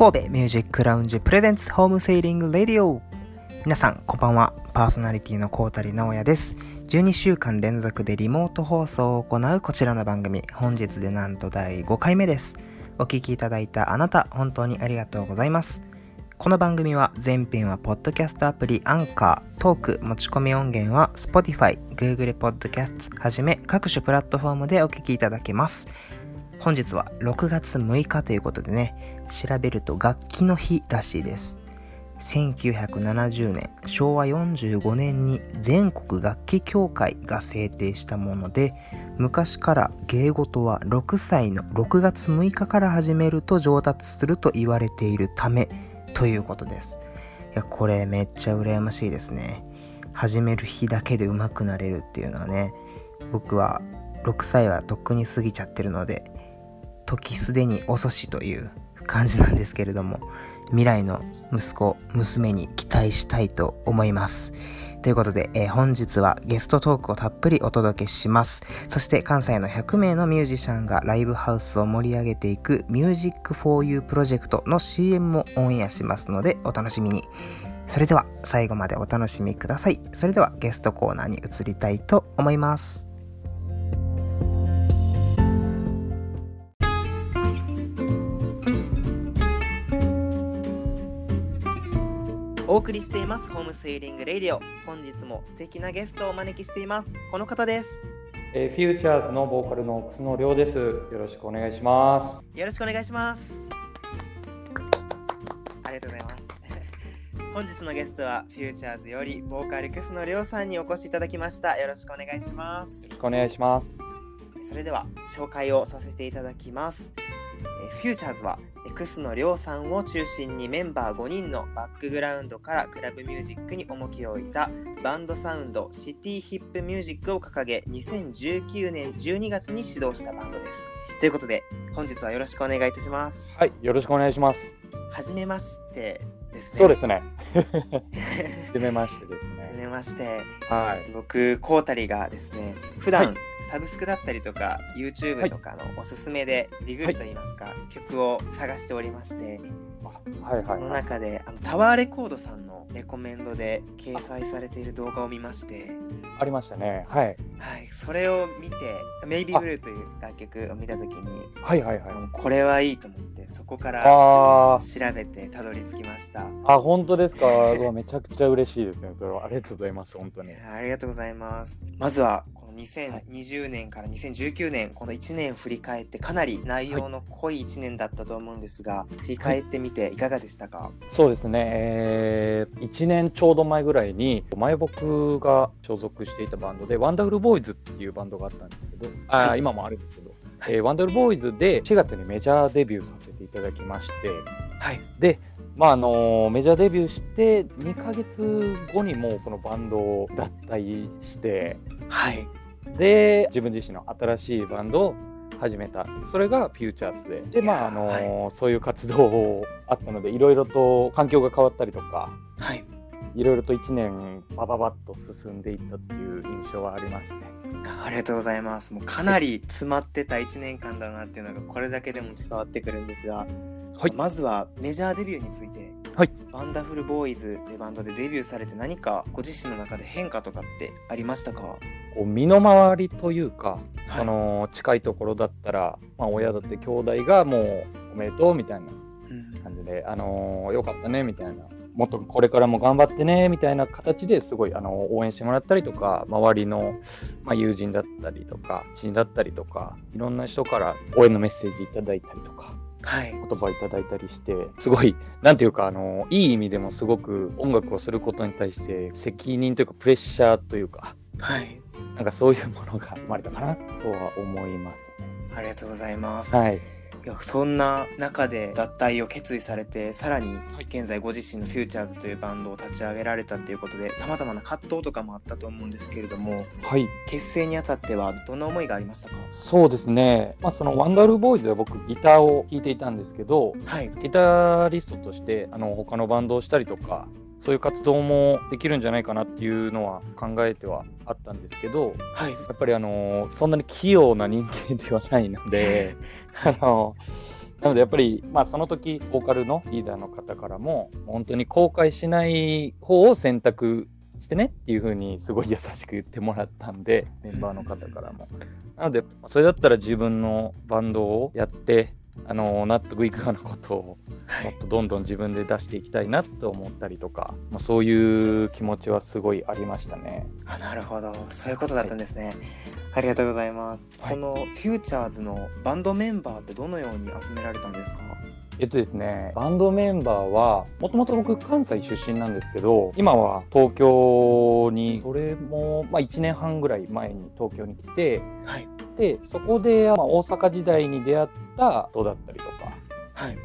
神戸ミュージックラウンジプレゼンツホームセーリングレディオ皆さんこんばんは。パーソナリティのコータリ直也です。12週間連続でリモート放送を行うこちらの番組。本日でなんと第5回目です。お聴きいただいたあなた本当にありがとうございます。この番組は前編はポッドキャストアプリアンカー、トーク、持ち込み音源は Spotify、Google Podcast はじめ各種プラットフォームでお聴きいただけます。本日は6月6日ということでね、調べると楽器の日らしいです。1970年、昭和45年に全国楽器協会が制定したもので、昔から芸事は6歳の6月6日から始めると上達すると言われているため、ということです。いや、これめっちゃ羨ましいですね。始める日だけで上手くなれるっていうのはね、僕は6歳はとっくに過ぎちゃってるので、時すでに遅しという感じなんですけれども、未来の息子、娘に期待したいと思います。ということで、えー、本日はゲストトークをたっぷりお届けします。そして関西の100名のミュージシャンがライブハウスを盛り上げていく Music for You プロジェクトの CM もオンエアしますのでお楽しみに。それでは最後までお楽しみください。それではゲストコーナーに移りたいと思います。お送りしています。ホームセーリングレディオ。本日も素敵なゲストをお招きしています。この方です。えー、フューチャーズのボーカルの楠野亮です。よろしくお願いします。よろしくお願いします。ありがとうございます。本日のゲストはフューチャーズよりボーカル楠野亮さんにお越しいただきました。よろしくお願いします。よろしくお願いします。それでは紹介をさせていただきます。えフューチャーズは楠野亮さんを中心にメンバー5人のバックグラウンドからクラブミュージックに重きを置いたバンドサウンドシティヒップミュージックを掲げ2019年12月に始動したバンドです。ということで本日はよろしくお願いいたします。はい、よろしくお願いします。はじめましてですね。そうですね。はじめましてですまして。はい。僕、コータリがですね、普段、はい、サブスクだったりとか、YouTube とかのおすすめで、リグルといいますか、はい、曲を探しておりまして、はいはい、その中であのタワーレコードさんのレコメンドで掲載されている動画を見まして。ありましたね。はい、はい、それを見て「メイビーブルー」という楽曲を見た時にはいはいはい。これはいいと思ってそこから調べてたどり着きました。あ本当ですか？めちゃくちゃ嬉しいですね。それは。ありがとうございます本当に。ありがとうございます。まずは2020年から2019年、この1年振り返ってかなり内容の濃い1年だったと思うんですが、はい、振り返ってみていかがでしたか、そうですね、えー、1年ちょうど前ぐらいに前僕が所属していたバンドでワンダフルボーイズっていうバンドがあったんですけど、あ、はい、今もあるんですけど、はい、えー、ワンダフルボーイズで4月にメジャーデビューさせていただきまして、はい、でまああのメジャーデビューして2ヶ月後にもそのバンドを脱退して、はい、で、自分自身の新しいバンドを始めた。それがフューチャーズで。で、まあ、あのはい、そういう活動あったので、いろいろと環境が変わったりとか、はい。いろいろと1年バババッと進んでいったっていう印象はありますね。ありがとうございます。もうかなり詰まってた1年間だなっていうのがこれだけでも伝わってくるんですが、はい、まずはメジャーデビューについて、はい、ワンダフルボーイズというバンドでデビューされて何かご自身の中で変化とかってありましたか？こう身の回りというか、はい、その近いところだったら、まあ、親だって兄弟がもうおめでとうみたいな感じで、うん、あのー、よかったねみたいな、もっとこれからも頑張ってねみたいな形ですごい、あの応援してもらったりとか、周りの、まあ、友人だったりとか、知人だったりとか、いろんな人から応援のメッセージいただいたりとか。はい、言葉いただいたりして、すごい、なんていうか、あの、いい意味でもすごく音楽をすることに対して責任というかプレッシャーというか、はい。なんかそういうものが生まれたかなとは思います。ありがとうございます。はい。いやそんな中で脱退を決意されてさらに現在ご自身のフューチャーズというバンドを立ち上げられたっていうことでさまざまな葛藤とかもあったと思うんですけれども、はい、結成にあたってはどんな思いがありましたか？そうですね、まあ、そのワンダルボーイズは僕ギターを弾いていたんですけど、はい、ギタリストとしてあの他のバンドをしたりとかそういう活動もできるんじゃないかなっていうのは考えてはあったんですけど、はい、やっぱりあのそんなに器用な人間ではないので、あのなのでやっぱり、まあ、その時ボーカルのリーダーの方からも、本当に後悔しない方を選択してねっていう風にすごい優しく言ってもらったんで、メンバーの方からも。なので、それだったら自分のバンドをやって、あの納得いくようなことをもっとどんどん自分で出していきたいなと思ったりとか、まあ、そういう気持ちはすごいありましたね。あなるほどそういうことだったんですね。はい、ありがとうございます。はい、このフューチャーズのバンドメンバーってどのように集められたんですか？えっとですね、バンドメンバーは、もともと僕関西出身なんですけど、今は東京に、それも、まあ1年半ぐらい前に東京に来て、はい、で、そこで、まあ、大阪時代に出会った人だったりとか、はい、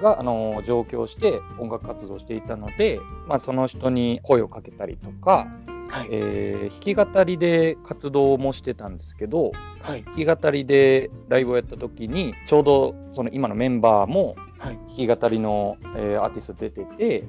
が、あの上京して音楽活動していたので、まあ、その人に声をかけたりとか、はい、えー、弾き語りで活動もしてたんですけど、はい、弾き語りでライブをやった時にちょうどその今のメンバーも弾き語りの、えー、アーティスト出てて、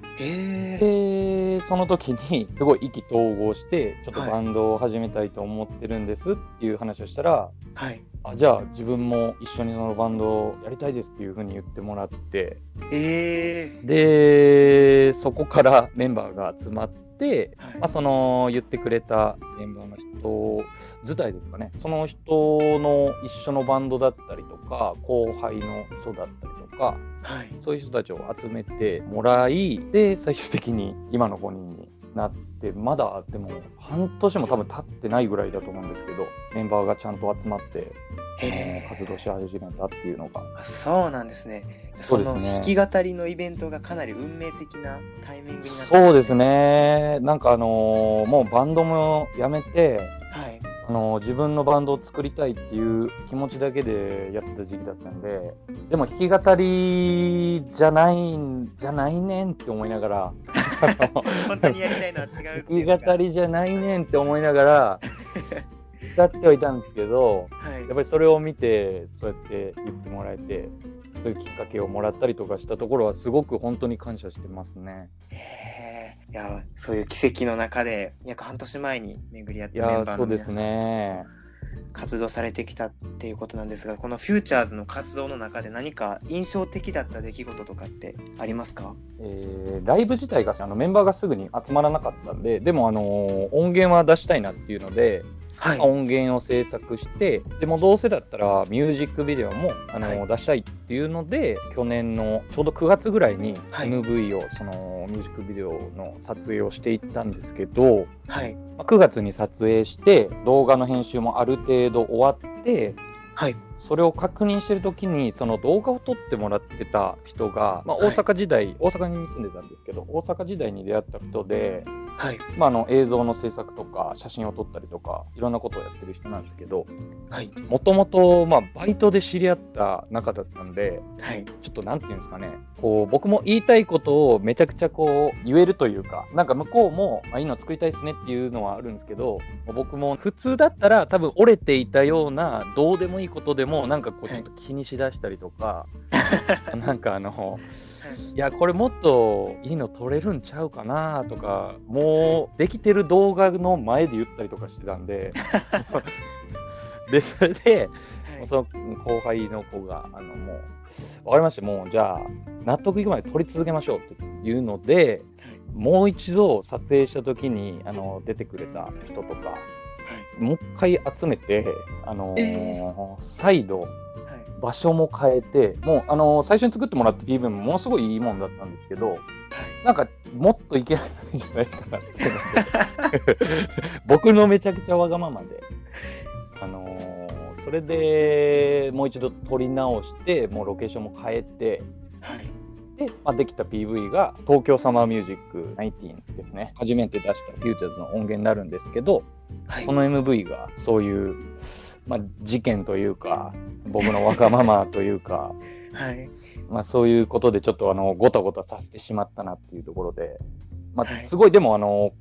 でその時にすごい意気投合してちょっとバンドを始めたいと思ってるんですっていう話をしたら、はい、あじゃあ自分も一緒にそのバンドをやりたいですっていうふうに言ってもらって、えー、でそこからメンバーが集まって。はい、まあ、その言ってくれたメンバーの人自体ですかね、その人の一緒のバンドだったりとか、後輩の人だったりとか、はい、そういう人たちを集めてもらい、で、最終的に今の5人になって、まだでも半年も多分経ってないぐらいだと思うんですけど、メンバーがちゃんと集まって、活動し始めたっていうのが。そうなんですね。その弾き語りのイベントがかなり運命的なタイミングになって、ね、そうですね。なんかあのー、もうバンドもやめて、はい、あの自分のバンドを作りたいっていう気持ちだけでやってた時期だったんで、でも弾き語りじゃないんじゃないねんって思いながら、本当にやりたいのは違う弾き語りじゃないねんって思いながら、使ってはいたんですけど、はい、やっぱりそれを見て、そうやって言ってもらえて、そういうきっかけをもらったりとかしたところは、すごく本当に感謝してますね。いやそういう奇跡の中で約半年前に巡り合ったメンバーの皆さんと活動されてきたっていうことなんですがこのフューチャーズの活動の中で何か印象的だった出来事とかってありますか、えー、ライブ自体があのメンバーがすぐに集まらなかったんででも、あのー、音源は出したいなっていうのではい、音源を制作して、でもどうせだったらミュージックビデオもあの、はい、出したいっていうので、去年のちょうど9月ぐらいに MV を、そのミュージックビデオの撮影をしていったんですけど、はい。まあ、9月に撮影して、動画の編集もある程度終わって、はい、それを確認してるときに、その動画を撮ってもらってた人が、まあ、大阪時代、はい、大阪に住んでたんですけど、大阪時代に出会った人で、はい、まあ、あの映像の制作とか写真を撮ったりとかいろんなことをやってる人なんですけどもともとバイトで知り合った仲だったんで、はい、ちょっとなんていうんですかねこう僕も言いたいことをめちゃくちゃこう言えるというかなんか向こうも、まあ、いいの作りたいですねっていうのはあるんですけど僕も普通だったら多分折れていたようなどうでもいいことでもなんかこうちょっと気にしだしたりとか、なんかあのい。や、これもっといいの撮れるんちゃうかなとか、もうできてる動画の前で言ったりとかしてたんで、で、それで、その後輩の子が、あの、もう、わかりました、もう、じゃあ、納得いくまで撮り続けましょうっていうので、もう一度撮影した時に、あの、出てくれた人とか、もう一回集めて、あのーえー、再度、場所も変えて、もう、あのー、最初に作ってもらった PV もものすごいいいもんだったんですけど、なんか、もっといけないんじゃないかなって 僕のめちゃくちゃわがままで、あのー、それでもう一度撮り直して、もうロケーションも変えて、で、まあ、できた PV が東京サマーミュージック19ですね。初めて出したフューチャーズの音源になるんですけど、はい、この MV がそういうまあ、事件というか、僕のわがままというか、はい、まあ、そういうことでちょっとあのごたごたさせてしまったなっていうところで、まあ、すごいでもあの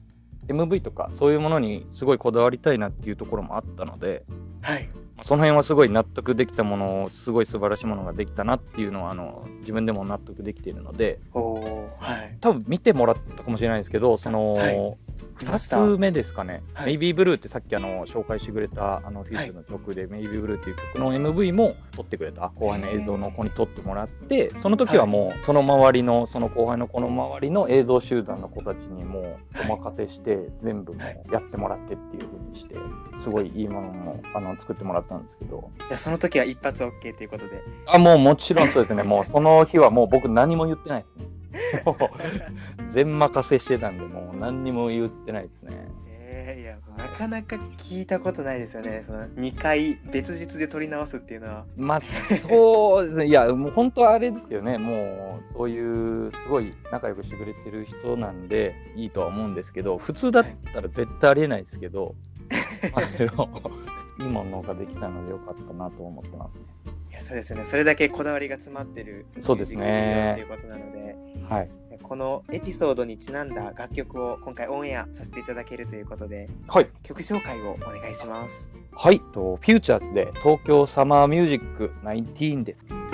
MV とかそういうものにすごいこだわりたいなっていうところもあったので、はい、その辺はすごい納得できたものをすごい素晴らしいものができたなっていうのはあの自分でも納得できているので、はい、多分見てもらったかもしれないですけどその、はい2つ目ですかね、はい、メイビーブルーってさっきあの紹介してくれたあのフィーズの曲で、はい、メイビーブルーっていう曲の MV も撮ってくれた後輩の映像の子に撮ってもらって、その時はもうその周りの、その後輩の子の周りの映像集団の子たちにもうお任せして、全部もやってもらってっていう風にして、すごいいいものもあの作ってもらったんですけど。じゃあその時は一発 OK ということで。あ、もうもちろんそうですね。もうその日はもう僕何も言ってないですね。全任せしてたんで、もう何にも言ってないですね。えー、いや、なかなか聞いたことないですよね。その2回別日で撮り直すっていうのは。まあ、そうですね。いや、もう本当はあれですよね。もう、そういう、すごい仲良くしてくれてる人なんで、いいとは思うんですけど、普通だったら絶対ありえないですけど、あの、いいものができたのでよかったなと思ってますね。やそうですよねそれだけこだわりが詰まってるそうですねということなので、はい、このエピソードにちなんだ楽曲を今回オンエアさせていただけるということで、はい、曲紹介をお願いします。はい。とフューチャーズで東京サマーミュージック19です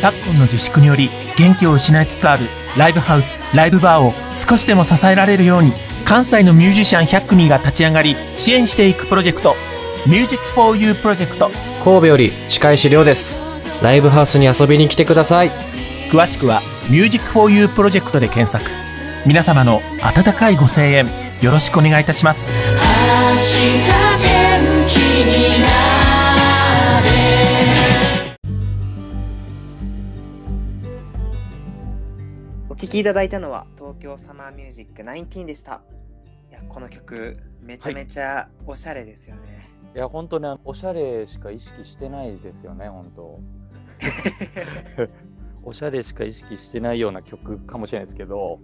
昨今の自粛により元気を失いつつあるライブハウス、ライブバーを少しでも支えられるように関西のミュージシャン100組が立ち上がり支援していくプロジェクト Music for You プロジェクト。神戸より近い資料です。ライブハウスに遊びに来てください。詳しくは Music for You プロジェクトで検索。皆様の温かいご声援よろしくお願いいたします聴きいただいたのは東京サマーミュージック19でした。いやこの曲めちゃめちゃおしゃれですよね、い。や、本当ね、おしゃれしか意識してないですよね、本当。おしゃれしか意識してないような曲かもしれないですけど、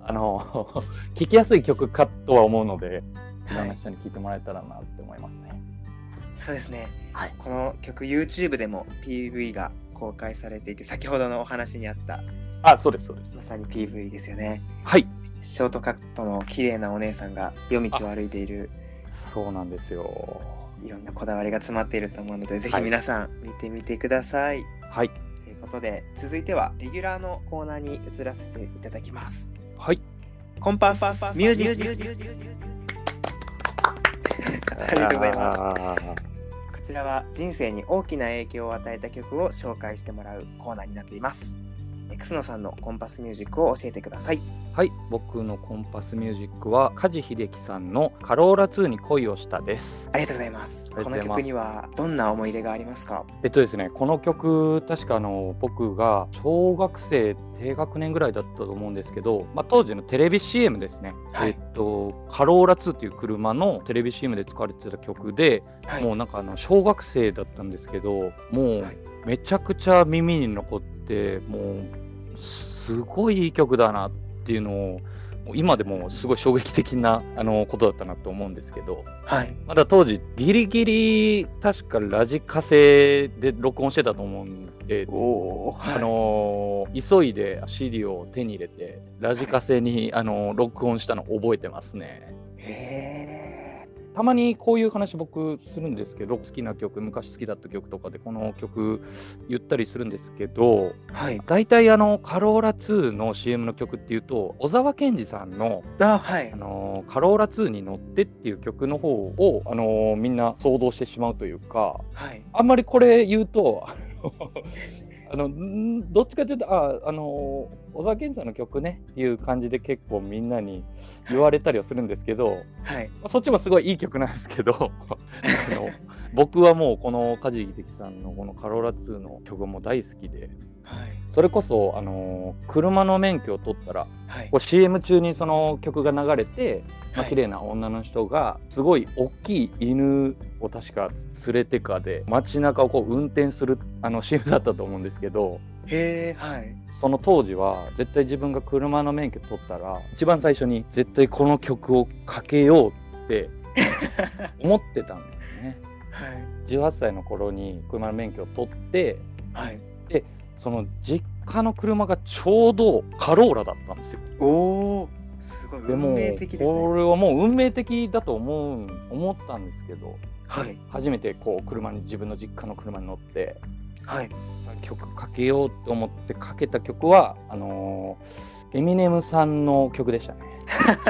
あの、聴きやすい曲かとは思うので、い。ろんな人に聴いてもらえたらなって思いますね。そうですね、はい。この曲 YouTube でも PV が公開されていて先ほどのお話にあったあ、そうです、そうです。まさに PV ですよねはい。ショートカットの綺麗なお姉さんが夜道を歩いているそうなんですよ。いろんなこだわりが詰まっていると思うのでぜひはい皆さん見てみてください、はい。ということで続いてはレギュラーのコーナーに移らせていただきますはい。コンパスミュージックありがとうございます。こちらは人生に大きな影響を与えた曲を紹介してもらうコーナーになっています。え楠野さんのコンパスミュージックを教えてください。はい、僕のコンパスミュージックは梶秀樹さんの「カローラ2に恋をした」です。ありがとうございます。この曲にはどんな思い入れがありますか？えっとですね、この曲、確かあの僕が小学生低学年ぐらいだったと思うんですけど、まあ、当時のテレビ CM ですね、はいえっと、カローラ2っていう車のテレビ CM で使われてた曲で、はい。もうなんかあの小学生だったんですけど、もうはいめちゃくちゃ耳に残って、もうすごいいい曲だなっていうのを、今でもすごい衝撃的なあのことだったなと思うんですけど、はい。まだ当時、ギリギリ確かラジカセで録音してたと思うんで。あのー急いで CD を手に入れて、ラジカセに、あのー録音したの覚えてますね。へたまにこういう話僕するんですけど、好きな曲、昔好きだった曲とかでこの曲言ったりするんですけど、ーはい。大体あの、カローラ2の CM の曲っていうと、小沢健二さんのあ、はいあ。のーカローラ2に乗ってっていう曲の方を、あのーみんな想像してしまうというか、はい。あんまりこれ言うと、あの どっちかというと、あ、あのー小沢健二さんの曲ねっていう感じで結構みんなに言われたりはするんですけど、はい。まあそっちもすごいいい曲なんですけど、あの 僕はもうこの梶秀樹さんのこのカローラ2の曲がもう大好きで、はい。それこそ、あのー車の免許を取ったら、はいこ。う CM 中にその曲が流れて、まあはい綺麗な女の人が、すごい大きい犬を確か連れてかで、街中をこう運転するあの CM だったと思うんですけど、へえ、はい。その当時は絶対自分が車の免許取ったら、一番最初に絶対この曲をかけようって 思ってたんですね。はい。18歳の頃に車の免許を取って、はい。その実家の車がちょうどカローラだったんですよ。おお。すごい運でも命的ですね。これはもう運命的だと思う思ったんですけどはい。初めてこう車に自分の実家の車に乗ってはい。曲かけようと思ってかけた曲はあのーエミネムさんの曲でしたね。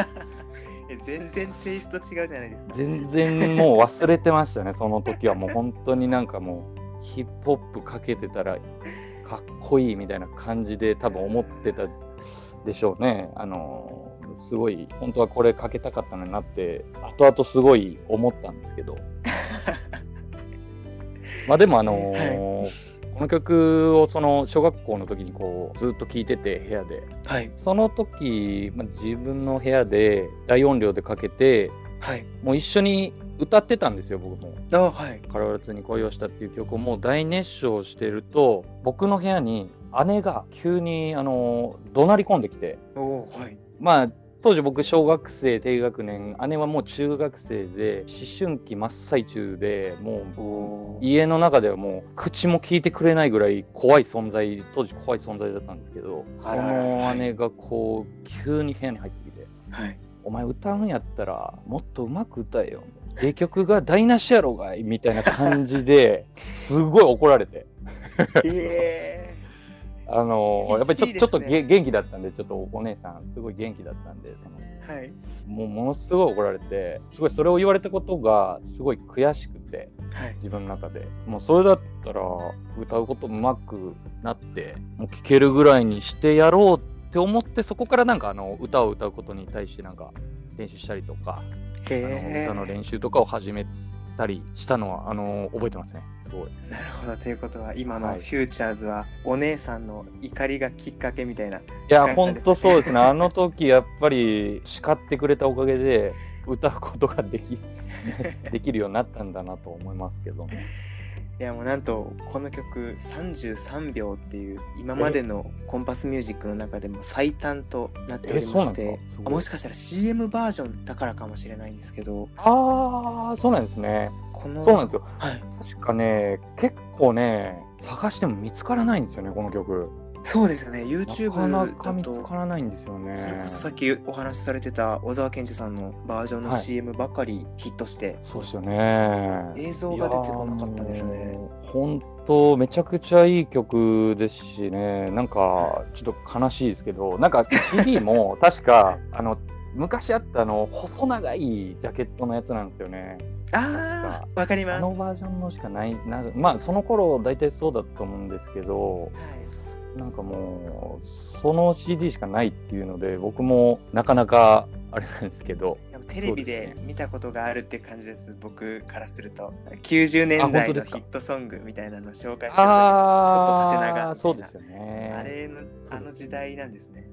え全然テイスト違うじゃないですか。全然もう忘れてましたね その時はもう本当になんかもうヒップホップかけてたらかっこいいみたいな感じで多分思ってたでしょうね。あのーすごい本当はこれかけたかったのになって後々すごい思ったんですけど。まあでもあのーこの曲をその小学校の時にこうずっと聴いてて部屋ではい。その時、まあ、自分の部屋で大音量でかけてはい。もう一緒に歌ってたんですよ僕もあ、はい。「カラ2に恋をした」っていう曲をもう大熱唱してると僕の部屋に姉が急にあの怒鳴り込んできておお、はい。まあ当時僕小学生低学年姉はもう中学生で思春期真っ最中でもう家の中ではもう口も聞いてくれないぐらい怖い存在当時怖い存在だったんですけどその姉がこう急に部屋に入ってきてはい。「お前歌うんやったらもっと上手く歌えよ」「名曲が台無しやろがい」みたいな感じですごい怒られて。えあのーやっぱりちょ,、ちょっとげ元気だったんで、ちょっとお姉さん、すごい元気だったんで、そのー、はい。もうものすごい怒られて、すごいそれを言われたことが、すごい悔しくて、はい。自分の中で。もうそれだったら、歌うことうまくなって、もう聴けるぐらいにしてやろうって思って、そこからなんかあの歌を歌うことに対してなんか練習したりとか、あのへ歌の練習とかを始めたりしたのは、あの覚えてますね。すごい。え。なるほど。ということは、今のはいフューチャーズは、お姉さんの怒りがきっかけみたいな。いや、本当そうですね。あの時、やっぱり叱ってくれたおかげで、歌うことができ、できるようになったんだなと思いますけど。いやもうなんとこの曲33秒っていう今までのコンパスミュージックの中でも最短となっておりましてですか？すごいもしかしたら CM バージョンだからかもしれないんですけどああ、そうなんですね。このそうなんですよ。はい、確かね、結構ね、探しても見つからないんですよね、この曲。そうですよねな YouTube かなか見つからないんですよね。それこそさっきお話しされてた小沢健二さんのバージョンのはい CM ばかりヒットして、そうですよね。映像が出てこなかったですね。本当、めちゃくちゃいい曲ですしね、なんか、ちょっと悲しいですけど、なんか CD も 確か、あの、昔あったあの、細長いジャケットのやつなんですよね。ああわかりますあのバージョンのしかない、なまあ、その頃大体そうだと思うんですけど、はいなんかもう、その CD しかないっていうので、僕もなかなかあれなんですけど、テレビでです見たことがあるっていう感じです、僕からすると。90年あ代のヒットソングみたいなのを紹介された時あちょっと縦長あ、みたいなそうですよね。あれのあの時代なんですね。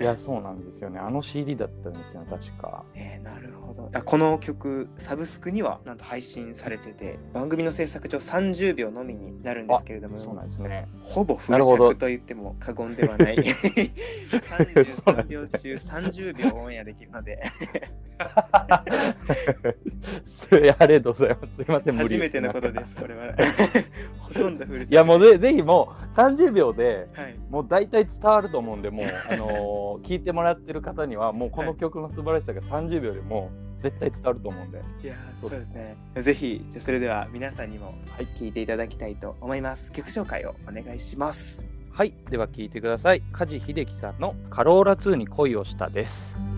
いや、そうなんですよね。あの CD だったんですよ、確か。えー、なるほど。あこの曲、サブスクにはなんと配信されてて、番組の制作上30秒のみになるんですけれどそうも、なんですね。ほぼフルなるほど尺と言っても過言ではない。33秒中30秒オンエアできるので、ありがとうございます。すいません、無理初めてのことです、これは。ほとんどフル尺。いや、もうぜぜひもう30秒で、はい。もう大体伝わると思うんで、もう、あのー聞いてもらってる方には、もうこの曲の素晴らしさが30秒でもう絶対伝わると思うんで。いやーそそううですね。ぜひ、じゃあそれでは皆さんにもはい聴いていただきたいと思います。曲紹介をお願いします。はい、では聞いてください。梶秀樹さんのカローラ2に恋をしたです。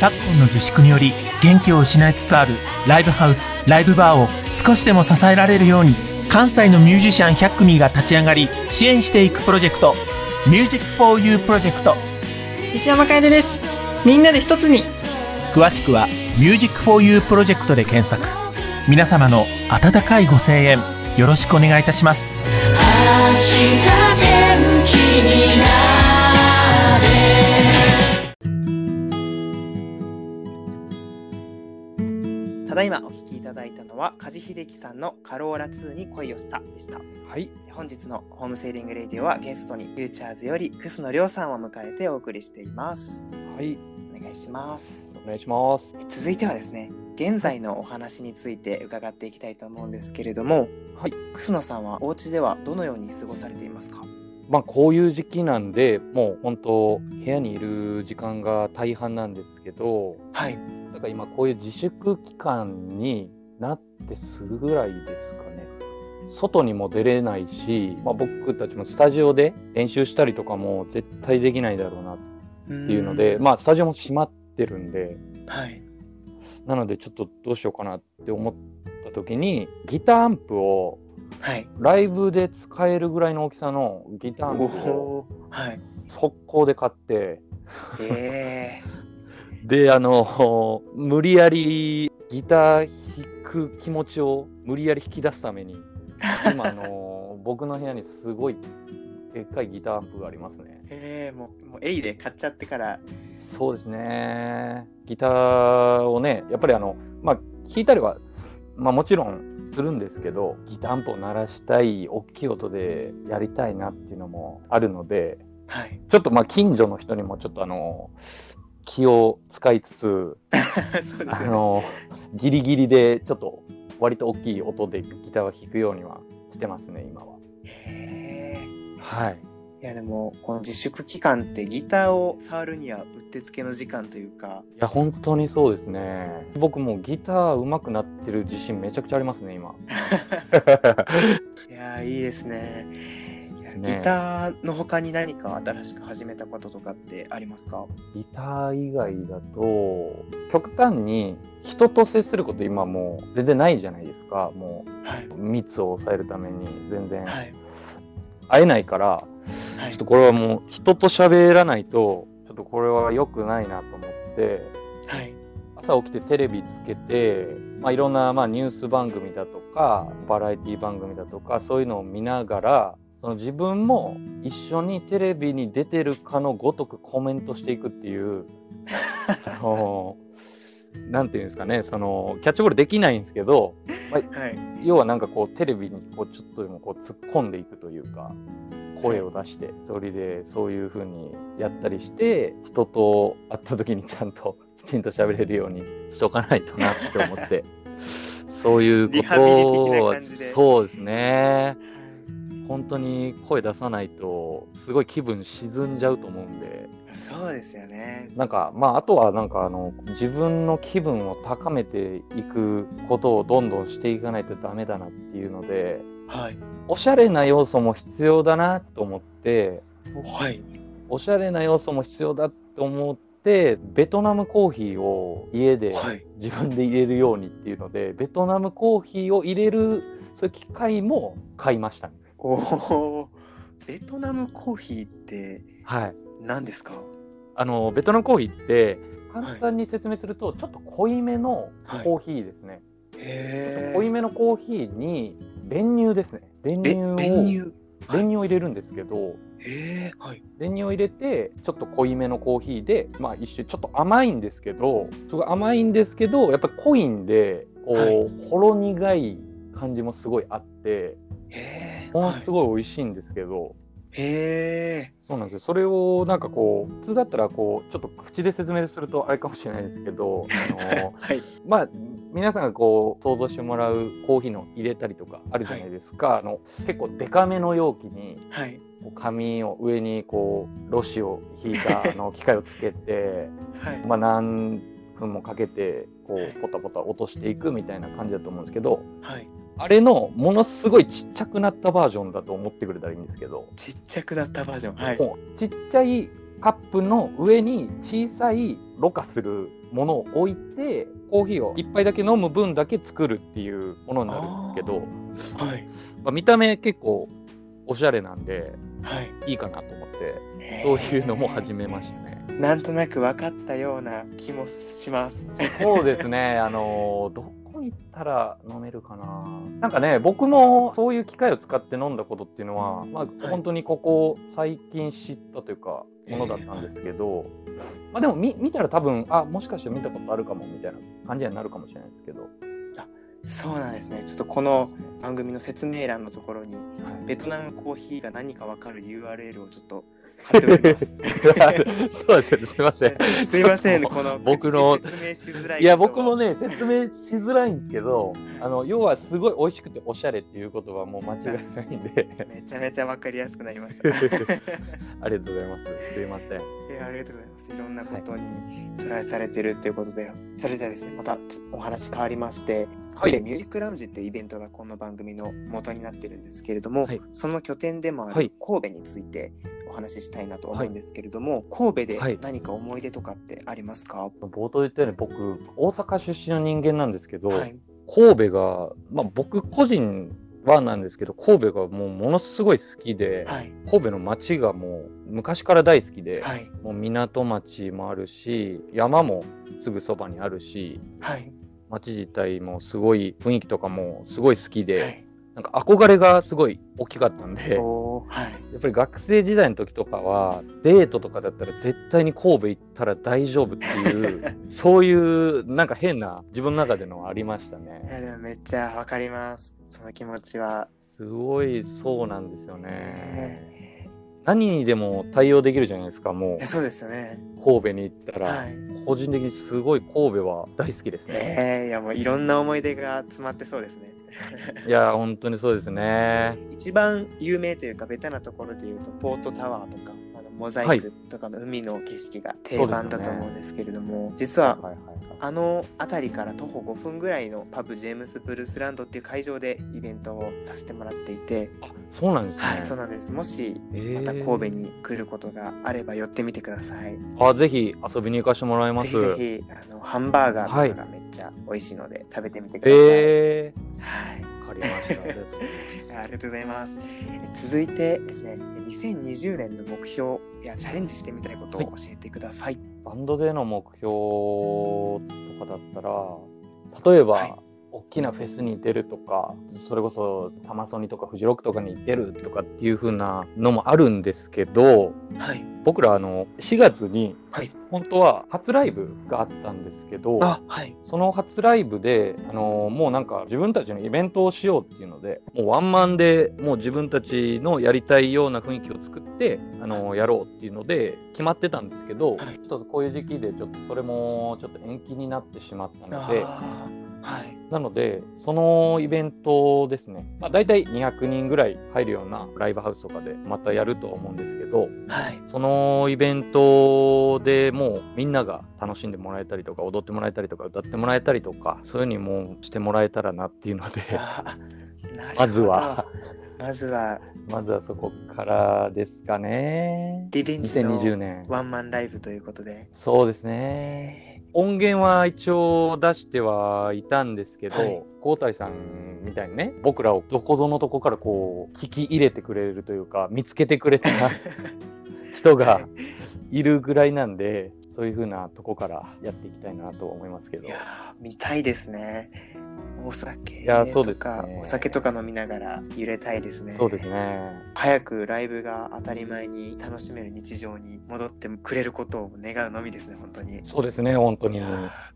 昨今の自粛により元気を失いつつあるライブハウスライブバーを少しでも支えられるように関西のミュージシャン100組が立ち上がり支援していくプロジェクト「Music for You プロジェクト内山楓です。みんなで一つに。詳しくは「Music for You プロジェクトで検索皆様の温かいご声援よろしくお願いいたしますただいまお聴きいただいたのは梶秀樹さんのカローラ2に恋をしたでした。はい、本日のホームセーリングレディオはゲストにフューチャーズより楠野亮さんを迎えてお送りしています。はい、お願いします。お願いします。続いてはですね、現在のお話について伺っていきたいと思うんですけれども、はい、楠野さんはお家ではどのように過ごされていますか？まあ、こういう時期なんで、もう本当、部屋にいる時間が大半なんですけど、はい。だから今、こういう自粛期間になってすぐぐらいですかね。外にも出れないし、まあ、僕たちもスタジオで練習したりとかも絶対できないだろうなっていうので、まあ、スタジオも閉まってるんで、はい。なのでちょっとどうしようかなって思った時に、ギターアンプをはい。ライブで使えるぐらいの大きさのギターアンプを。速攻で買って、え で、あの、無理やりギター弾く気持ちを無理やり引き出すために、今、あの、僕の部屋にすごいでっかいギターアンプがありますねー、。えー、もう、もう、エイで買っちゃってから、そうですね。ギターをね、やっぱりあの、まあ、弾いたりは、まあもちろんするんですけど、ギタンプを鳴らしたい、大きい音でやりたいなっていうのもあるので、はい。ちょっとまあ近所の人にもちょっとあの、気を使いつつ、そうですね。あの、ギリギリでちょっと割と大きい音でギターを弾くようにはしてますね、今は。へはい。ーいやでもこの自粛期間ってギターを触るにはうってつけの時間というか。いや本当にそうですね。僕もギター上手くなってる自信めちゃくちゃありますね今。いやいいですね。ギターの他に何か新しく始めたこととかってありますか？ギター以外だと極端に人と接すること今もう全然ないじゃないですか。もう、はい、密を抑えるために全然会えないから、はい、ちょっとこれはもう人と喋らないとちょっとこれは良くないなと思って、はい、朝起きてテレビつけて、まあ、いろんなまあニュース番組だとかバラエティ番組だとかそういうのを見ながらその自分も一緒にテレビに出てるかのごとくコメントしていくっていう そのなんていうんですかねそのキャッチボールできないんですけど、まあ、はい、要はなんかこうテレビにこうちょっとでもこう突っ込んでいくというか声を出して一人でそういう風にやったりして人と会った時にちゃんときちんと喋れるようにしとかないとなって思って。そういうことをそうですね本当に声出さないと、すごい気分沈んじゃうと思うんで。そうですよね。なんか、まあ、あとはなんか、あの、自分の気分を高めていくことをどんどんしていかないとダメだなっていうので、はい。おしゃれな要素も必要だなと思って、はい。おしゃれな要素も必要だと思って、ベトナムコーヒーを家で自分で入れるようにっていうので、はい、ベトナムコーヒーを入れるそういう機械も買いましたね。おお、ベトナムコーヒーって何ですか、はい、あのベトナムコーヒーって簡単に説明すると、はい、ちょっと濃いめのコーヒーですね。はい、濃いめのコーヒーに練乳ですね。練乳を練乳？を入れるんですけど、はい、練乳を入れてちょっと濃いめのコーヒーで、まあ、一種ちょっと甘いんですけどすごい甘いんですけどやっぱり濃いんでこう、ほろ苦い感じもすごいあってものすごい。美味しいんですけど、へえ。そうなんですよ。それをなんかこう、普通だったらこう、ちょっと口で説明するとあれかもしれないですけど、あの、はい、まあ、皆さんがこう、想像してもらうコーヒーの入れたりとかあるじゃないですか。はい、あの、結構デカめの容器に、はい、紙を上に。こう、ロシを引いたあの機械をつけて、はい、まあ、何分もかけて、こう、ポタポタ落としていくみたいな感じだと思うんですけど、はい、あれのものすごいちっちゃくなったバージョンだと思ってくれたらいいんですけど。ちっちゃくなったバージョンはい。ちっちゃいカップの上に小さいろ過するものを置いて、コーヒーを1杯だけ飲む分だけ作るっていうものになるんですけど、はい。まあ、見た目結構おしゃれなんで、はい、いいかなと思って、そういうのも始めましたね。なんとなく分かったような気もします。そうですね。あのど行ったら飲めるかななんかね、僕もそういう機械を使って飲んだことっていうのは、まあ、本当にここ最近知ったというか、ものだったんですけど、まあでも見見たら多分、あ、もしかして見たことあるかもみたいな感じになるかもしれないですけど。あそうなんですね。ちょっとこの番組の説明欄のところに、はい、ベトナムコーヒーが何かわかる URL をちょっと。そうですね、すみません。すいません、この僕の。いや、僕もね、説明しづらいんですけど、あの要はすごい美味しくておしゃれっていうことはもう間違いないんで。めちゃめちゃわかりやすくなりました。ありがとうございます。すいません。いや、ありがとうございます。いろんなことにトライされてるっていうことで、はい、それではですね、またお話変わりまして、はい、ミュージックラウンジっていうイベントがこの番組の元になってるんですけれども、はい、その拠点でもある神戸についてお話ししたいなと思うんですけれども、はい、神戸で何か思い出とかってありますか、はい、冒頭言ったように僕大阪出身の人間なんですけど、はい、神戸が、まあ、僕個人はなんですけど神戸がもうものすごい好きで、神戸の街がもう昔から大好きで、もう港町もあるし山もすぐそばにあるし、街自体もすごい雰囲気とかもすごい好きで、なんか憧れがすごい大きかったんで、はい、やっぱり学生時代の時とかは、デートとかだったら絶対に神戸行ったら大丈夫っていう、そういうなんか変な自分の中でのありましたね。いやでもめっちゃわかります、その気持ちは。すごいそうなんですよね。何にでも対応できるじゃないですか、もう。そうですよね。神戸に行ったら、はい、個人的にすごい神戸は大好きですね。えー、いやもういろんな思い出が詰まってそうですね。いや、本当にそうですね。一番有名というか、ベタなところで言うと、ポートタワーとか、モザイクとかの海の景色が定番だと思うんですけれども、ね、実は、あの辺りから徒歩5分ぐらいのパブジェームス・ブルースランドっていう会場でイベントをさせてもらっていてあそうなんですね。はいそうなんです。もしまた神戸に来ることがあれば寄ってみてください。あぜひ遊びに行かせてもらいます。ぜひあのハンバーガーとかがめっちゃ美味しいので食べてみてください、えー、はいりました ありがとうございます。続いてですね2020年の目標やチャレンジしてみたいことを教えてください。はい、バンドでの目標とかだったら、例えば、はい、大きなフェスに出るとか、それこそタマソニとかフジロックとかに出るとかっていう風なのもあるんですけど、はい、僕らあの4月に本当は初ライブがあったんですけど、はい、その初ライブであのもうなんか自分たちのイベントをしようっていうのでもうワンマンでもう自分たちのやりたいような雰囲気を作ってあのやろうっていうので決まってたんですけど、はい、ちょっとこういう時期でちょっとそれもちょっと延期になってしまったので。はい、なので、そのイベントですね、まあ、大体200人ぐらい入るようなライブハウスとかでまたやると思うんですけど、はい、そのイベントでもうみんなが楽しんでもらえたりとか、踊ってもらえたりとか、歌ってもらえたりとか、そういうにもしてもらえたらなっていうので、まずは、まずは、まずはそこからですかね。リベンジのワンマンライブということで。そうですね。音源は一応出してはいたんですけど、はい、さんみたいにね、僕らをどこぞのとこからこう、聞き入れてくれるというか、見つけてくれた人が いるぐらいなんで、そういうふうなとこからやっていきたいなと思いますけど。いや見たいですね。お酒とか、ね、お酒とか飲みながら揺れたいですね。そうですね。早くライブが当たり前に楽しめる日常に戻ってくれることを願うのみですね、本当に。そうですね、本当に。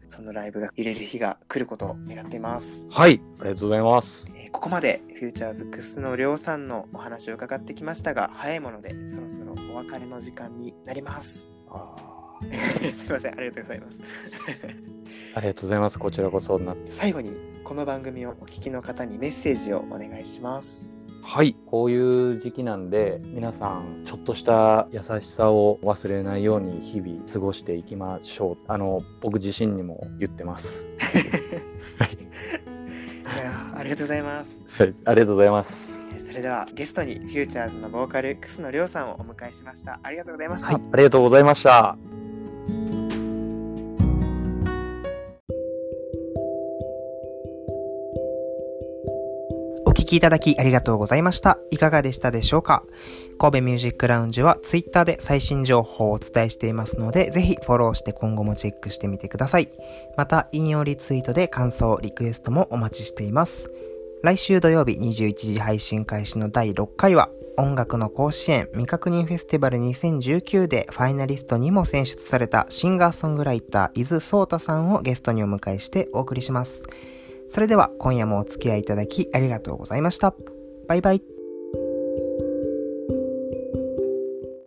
そのライブが入れる日が来ることを願っています。はい、ありがとうございます。えー、ここまでフューチャーズクスのりょうさんのお話を伺ってきましたが、早いものでそろそろお別れの時間になります。すいません、ありがとうございます。ありがとうございます。こちらこそな最後にこの番組をお聞きの方にメッセージをお願いします。はい、こういう時期なんで、皆さん、ちょっとした優しさを忘れないように日々過ごしていきましょう。あの、僕自身にも言ってます。はい。いや、ありがとうございます。はい、ありがとうございます。それではゲストにフューチャーズのボーカル楠野亮さんをお迎えしました。ありがとうございました。はい、ありがとうございました。きいただきありがとうございました。いかがでしたでしょうか？神戸ミュージックラウンジは Twitter で最新情報をお伝えしていますので、ぜひフォローして今後もチェックしてみてください。また、引用リツイートで感想、リクエストもお待ちしています。来週土曜日21時配信開始の第6回は、音楽の甲子園未確認フェスティバル2019でファイナリストにも選出されたシンガーソングライター伊豆聡太さんをゲストにお迎えしてお送りします。それでは今夜もお付き合いいただきありがとうございました。バイバイ。